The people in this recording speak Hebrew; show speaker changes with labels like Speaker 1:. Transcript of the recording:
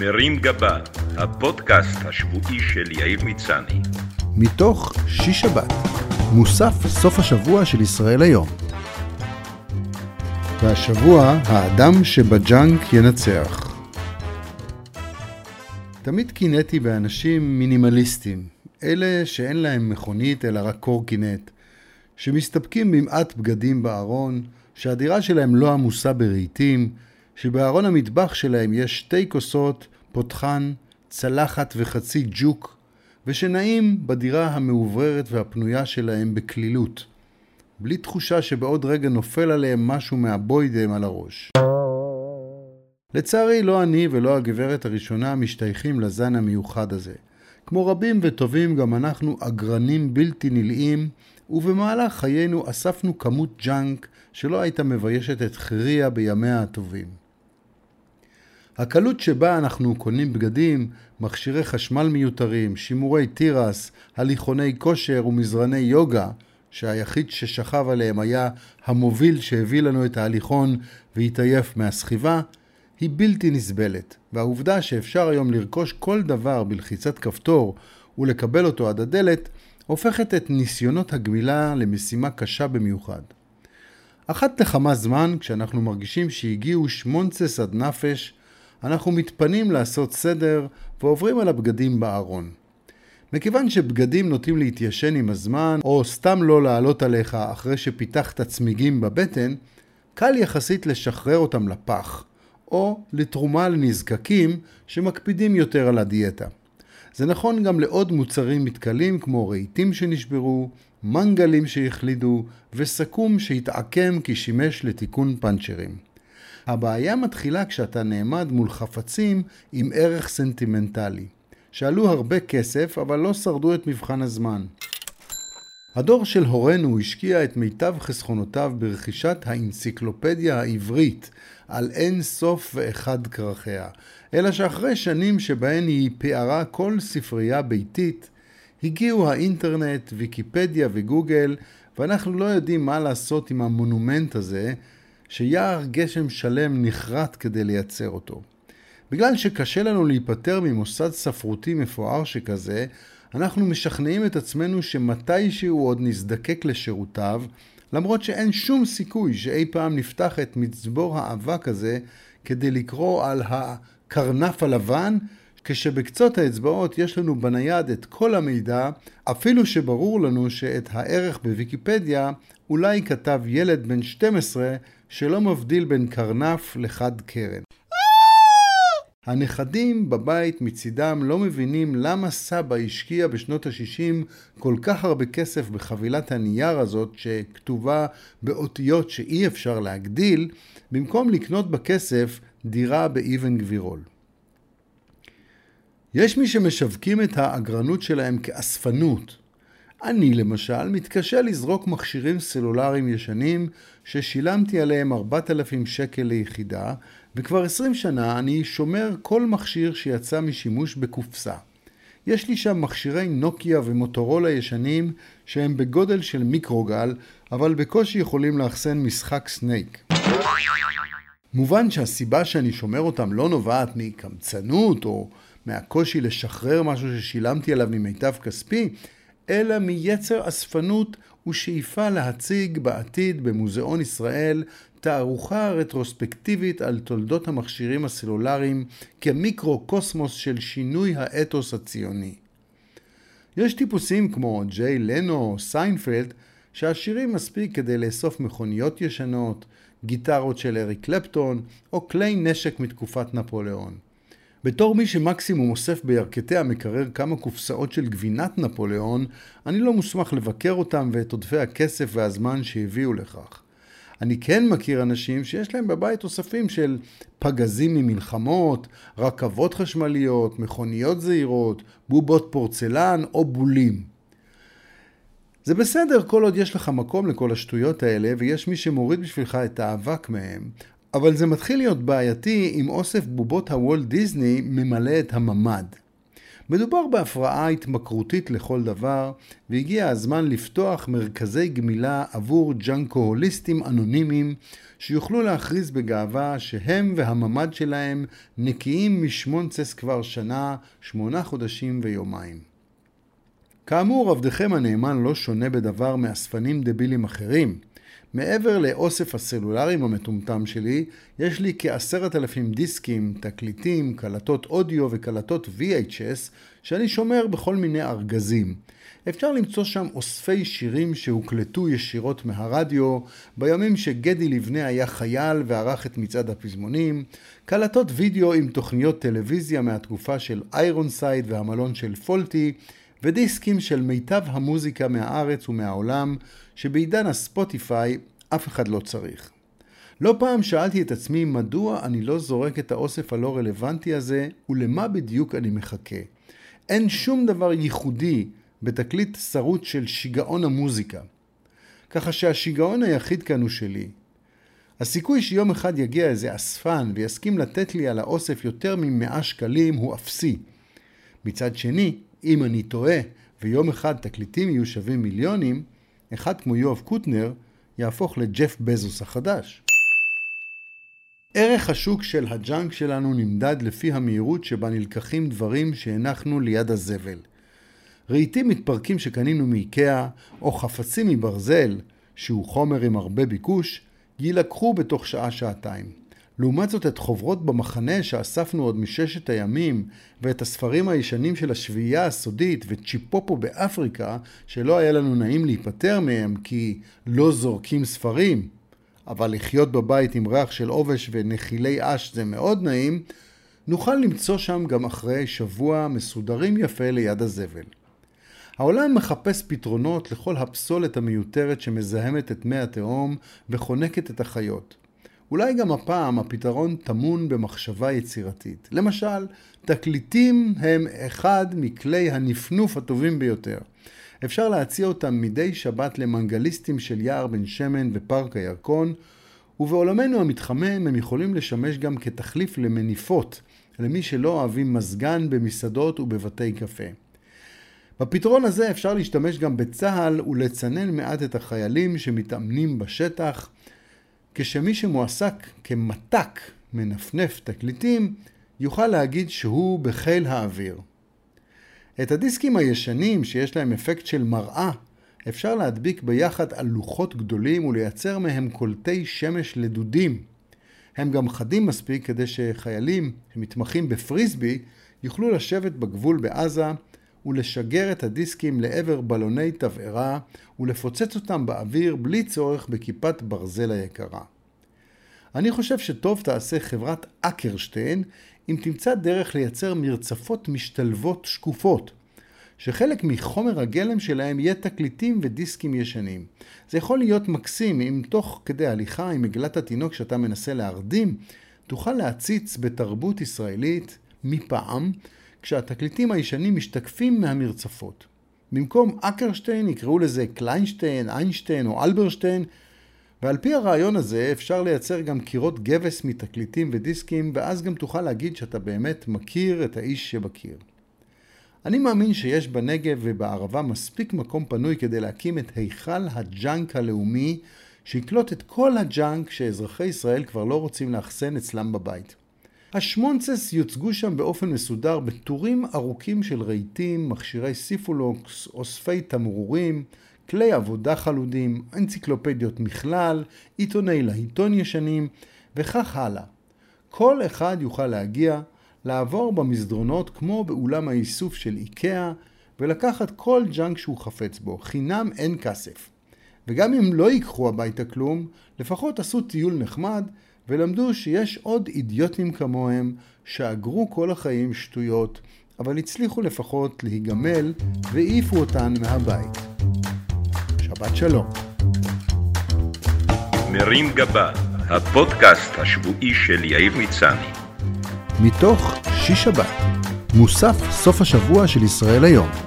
Speaker 1: מרים גבה, הפודקאסט השבועי של יאיר מצני.
Speaker 2: מתוך שיש שבת, מוסף סוף השבוע של ישראל היום. והשבוע, האדם שבג'אנק ינצח. תמיד קינאתי באנשים מינימליסטים, אלה שאין להם מכונית אלא רק קורקינט, שמסתפקים במעט בגדים בארון, שהדירה שלהם לא עמוסה ברהיטים, שבארון המטבח שלהם יש שתי כוסות, פותחן, צלחת וחצי ג'וק, ושנעים בדירה המאובררת והפנויה שלהם בקלילות, בלי תחושה שבעוד רגע נופל עליהם משהו מהבוידם על הראש. לצערי, לא אני ולא הגברת הראשונה משתייכים לזן המיוחד הזה. כמו רבים וטובים, גם אנחנו אגרנים בלתי נלאים, ובמהלך חיינו אספנו כמות ג'אנק שלא הייתה מביישת את חיריה בימיה הטובים. הקלות שבה אנחנו קונים בגדים, מכשירי חשמל מיותרים, שימורי תירס, הליכוני כושר ומזרני יוגה, שהיחיד ששכב עליהם היה המוביל שהביא לנו את ההליכון והתעייף מהסחיבה, היא בלתי נסבלת, והעובדה שאפשר היום לרכוש כל דבר בלחיצת כפתור ולקבל אותו עד הדלת, הופכת את ניסיונות הגמילה למשימה קשה במיוחד. אחת לכמה זמן, כשאנחנו מרגישים שהגיעו שמונצס עד נפש, אנחנו מתפנים לעשות סדר ועוברים על הבגדים בארון. מכיוון שבגדים נוטים להתיישן עם הזמן, או סתם לא לעלות עליך אחרי שפיתחת צמיגים בבטן, קל יחסית לשחרר אותם לפח, או לתרומה לנזקקים שמקפידים יותר על הדיאטה. זה נכון גם לעוד מוצרים מתכלים כמו רהיטים שנשברו, מנגלים שהחלידו וסכו"ם שהתעקם כי שימש לתיקון פאנצ'רים. הבעיה מתחילה כשאתה נעמד מול חפצים עם ערך סנטימנטלי, שעלו הרבה כסף אבל לא שרדו את מבחן הזמן. הדור של הורינו השקיע את מיטב חסכונותיו ברכישת האנציקלופדיה העברית על אין סוף ואחד כרכיה, אלא שאחרי שנים שבהן היא פיארה כל ספרייה ביתית, הגיעו האינטרנט, ויקיפדיה וגוגל, ואנחנו לא יודעים מה לעשות עם המונומנט הזה, שיער גשם שלם נחרט כדי לייצר אותו. בגלל שקשה לנו להיפטר ממוסד ספרותי מפואר שכזה, אנחנו משכנעים את עצמנו שמתישהו עוד נזדקק לשירותיו, למרות שאין שום סיכוי שאי פעם נפתח את מצבור האבק הזה כדי לקרוא על הקרנף הלבן, כשבקצות האצבעות יש לנו בנייד את כל המידע, אפילו שברור לנו שאת הערך בוויקיפדיה אולי כתב ילד בן 12 שלא מבדיל בין קרנף לחד קרן. הנכדים בבית מצידם לא מבינים למה סבא השקיע בשנות ה-60 כל כך הרבה כסף בחבילת הנייר הזאת שכתובה באותיות שאי אפשר להגדיל, במקום לקנות בכסף דירה באבן גבירול. יש מי שמשווקים את האגרנות שלהם כאספנות, אני למשל מתקשה לזרוק מכשירים סלולריים ישנים ששילמתי עליהם 4,000 שקל ליחידה וכבר 20 שנה אני שומר כל מכשיר שיצא משימוש בקופסה. יש לי שם מכשירי נוקיה ומוטורולה ישנים שהם בגודל של מיקרוגל אבל בקושי יכולים לאחסן משחק סנייק. מובן שהסיבה שאני שומר אותם לא נובעת מקמצנות או מהקושי לשחרר משהו ששילמתי עליו ממיטב כספי, אלא מיצר אספנות ושאיפה להציג בעתיד במוזיאון ישראל תערוכה רטרוספקטיבית על תולדות המכשירים הסלולריים כמיקרו-קוסמוס של שינוי האתוס הציוני. יש טיפוסים כמו ג'יי לנו או סיינפלד שעשירים מספיק כדי לאסוף מכוניות ישנות, גיטרות של אריק קלפטון או כלי נשק מתקופת נפוליאון. בתור מי שמקסימום אוסף בירכתי המקרר כמה קופסאות של גבינת נפוליאון, אני לא מוסמך לבקר אותם ואת עודפי הכסף והזמן שהביאו לכך. אני כן מכיר אנשים שיש להם בבית אוספים של פגזים ממלחמות, רכבות חשמליות, מכוניות זעירות, בובות פורצלן או בולים. זה בסדר כל עוד יש לך מקום לכל השטויות האלה ויש מי שמוריד בשבילך את האבק מהם, אבל זה מתחיל להיות בעייתי אם אוסף בובות הוולט דיסני ממלא את הממ"ד. מדובר בהפרעה התמכרותית לכל דבר, והגיע הזמן לפתוח מרכזי גמילה עבור ג'אנקוהוליסטים אנונימיים, שיוכלו להכריז בגאווה שהם והממ"ד שלהם נקיים משמונצס כבר שנה, שמונה חודשים ויומיים. כאמור, עבדכם הנאמן לא שונה בדבר מאספנים דבילים אחרים. מעבר לאוסף הסלולריים המטומטם שלי, יש לי כעשרת אלפים דיסקים, תקליטים, קלטות אודיו וקלטות VHS שאני שומר בכל מיני ארגזים. אפשר למצוא שם אוספי שירים שהוקלטו ישירות מהרדיו, בימים שגדי לבנה היה חייל וערך את מצעד הפזמונים, קלטות וידאו עם תוכניות טלוויזיה מהתקופה של איירונסייד והמלון של פולטי, ודיסקים של מיטב המוזיקה מהארץ ומהעולם, שבעידן הספוטיפיי אף אחד לא צריך. לא פעם שאלתי את עצמי מדוע אני לא זורק את האוסף הלא רלוונטי הזה ולמה בדיוק אני מחכה. אין שום דבר ייחודי בתקליט שרוט של שיגעון המוזיקה. ככה שהשיגעון היחיד כאן הוא שלי. הסיכוי שיום אחד יגיע איזה אספן ויסכים לתת לי על האוסף יותר ממאה שקלים הוא אפסי. מצד שני, אם אני טועה ויום אחד תקליטים יהיו שווים מיליונים, אחד כמו יואב קוטנר יהפוך לג'ף בזוס החדש. ערך השוק של הג'אנק שלנו נמדד לפי המהירות שבה נלקחים דברים שהנחנו ליד הזבל. רהיטים מתפרקים שקנינו מאיקאה, או חפצים מברזל, שהוא חומר עם הרבה ביקוש, יילקחו בתוך שעה-שעתיים. לעומת זאת את חוברות במחנה שאספנו עוד מששת הימים ואת הספרים הישנים של השביעייה הסודית וצ'יפופו באפריקה שלא היה לנו נעים להיפטר מהם כי לא זורקים ספרים אבל לחיות בבית עם ריח של עובש ונחילי אש זה מאוד נעים נוכל למצוא שם גם אחרי שבוע מסודרים יפה ליד הזבל. העולם מחפש פתרונות לכל הפסולת המיותרת שמזהמת את מי התהום וחונקת את החיות. אולי גם הפעם הפתרון טמון במחשבה יצירתית. למשל, תקליטים הם אחד מכלי הנפנוף הטובים ביותר. אפשר להציע אותם מדי שבת למנגליסטים של יער בן שמן ופארק הירקון, ובעולמנו המתחמם הם יכולים לשמש גם כתחליף למניפות, למי שלא אוהבים מזגן במסעדות ובבתי קפה. בפתרון הזה אפשר להשתמש גם בצה"ל ולצנן מעט את החיילים שמתאמנים בשטח, כשמי שמועסק כמת"ק מנפנף תקליטים, יוכל להגיד שהוא בחיל האוויר. את הדיסקים הישנים שיש להם אפקט של מראה אפשר להדביק ביחד על לוחות גדולים ולייצר מהם קולטי שמש לדודים. הם גם חדים מספיק כדי שחיילים שמתמחים בפריסבי יוכלו לשבת בגבול בעזה ולשגר את הדיסקים לעבר בלוני תבערה ולפוצץ אותם באוויר בלי צורך בכיפת ברזל היקרה. אני חושב שטוב תעשה חברת אקרשטיין אם תמצא דרך לייצר מרצפות משתלבות שקופות, שחלק מחומר הגלם שלהם יהיה תקליטים ודיסקים ישנים. זה יכול להיות מקסים אם תוך כדי הליכה עם עגלת התינוק שאתה מנסה להרדים, תוכל להציץ בתרבות ישראלית מפעם, כשהתקליטים הישנים משתקפים מהמרצפות. במקום אקרשטיין יקראו לזה קליינשטיין, איינשטיין או אלברשטיין, ועל פי הרעיון הזה אפשר לייצר גם קירות גבס מתקליטים ודיסקים, ואז גם תוכל להגיד שאתה באמת מכיר את האיש שבקיר. אני מאמין שיש בנגב ובערבה מספיק מקום פנוי כדי להקים את היכל הג'אנק הלאומי, שיקלוט את כל הג'אנק שאזרחי ישראל כבר לא רוצים לאחסן אצלם בבית. השמונצס יוצגו שם באופן מסודר בטורים ארוכים של רהיטים, מכשירי סיפולוקס, אוספי תמרורים, כלי עבודה חלודים, אנציקלופדיות מכלל, עיתוני להיטון ישנים וכך הלאה. כל אחד יוכל להגיע, לעבור במסדרונות כמו באולם האיסוף של איקאה ולקחת כל ג'אנק שהוא חפץ בו, חינם אין כסף. וגם אם לא ייקחו הביתה כלום, לפחות עשו טיול נחמד ולמדו שיש עוד אידיוטים כמוהם שאגרו כל החיים שטויות, אבל הצליחו לפחות להיגמל והעיפו אותן מהבית. שבת שלום.
Speaker 1: מרים גבה, הפודקאסט השבועי של יאיר מצני.
Speaker 2: מתוך שיש שבת, מוסף סוף השבוע של ישראל היום.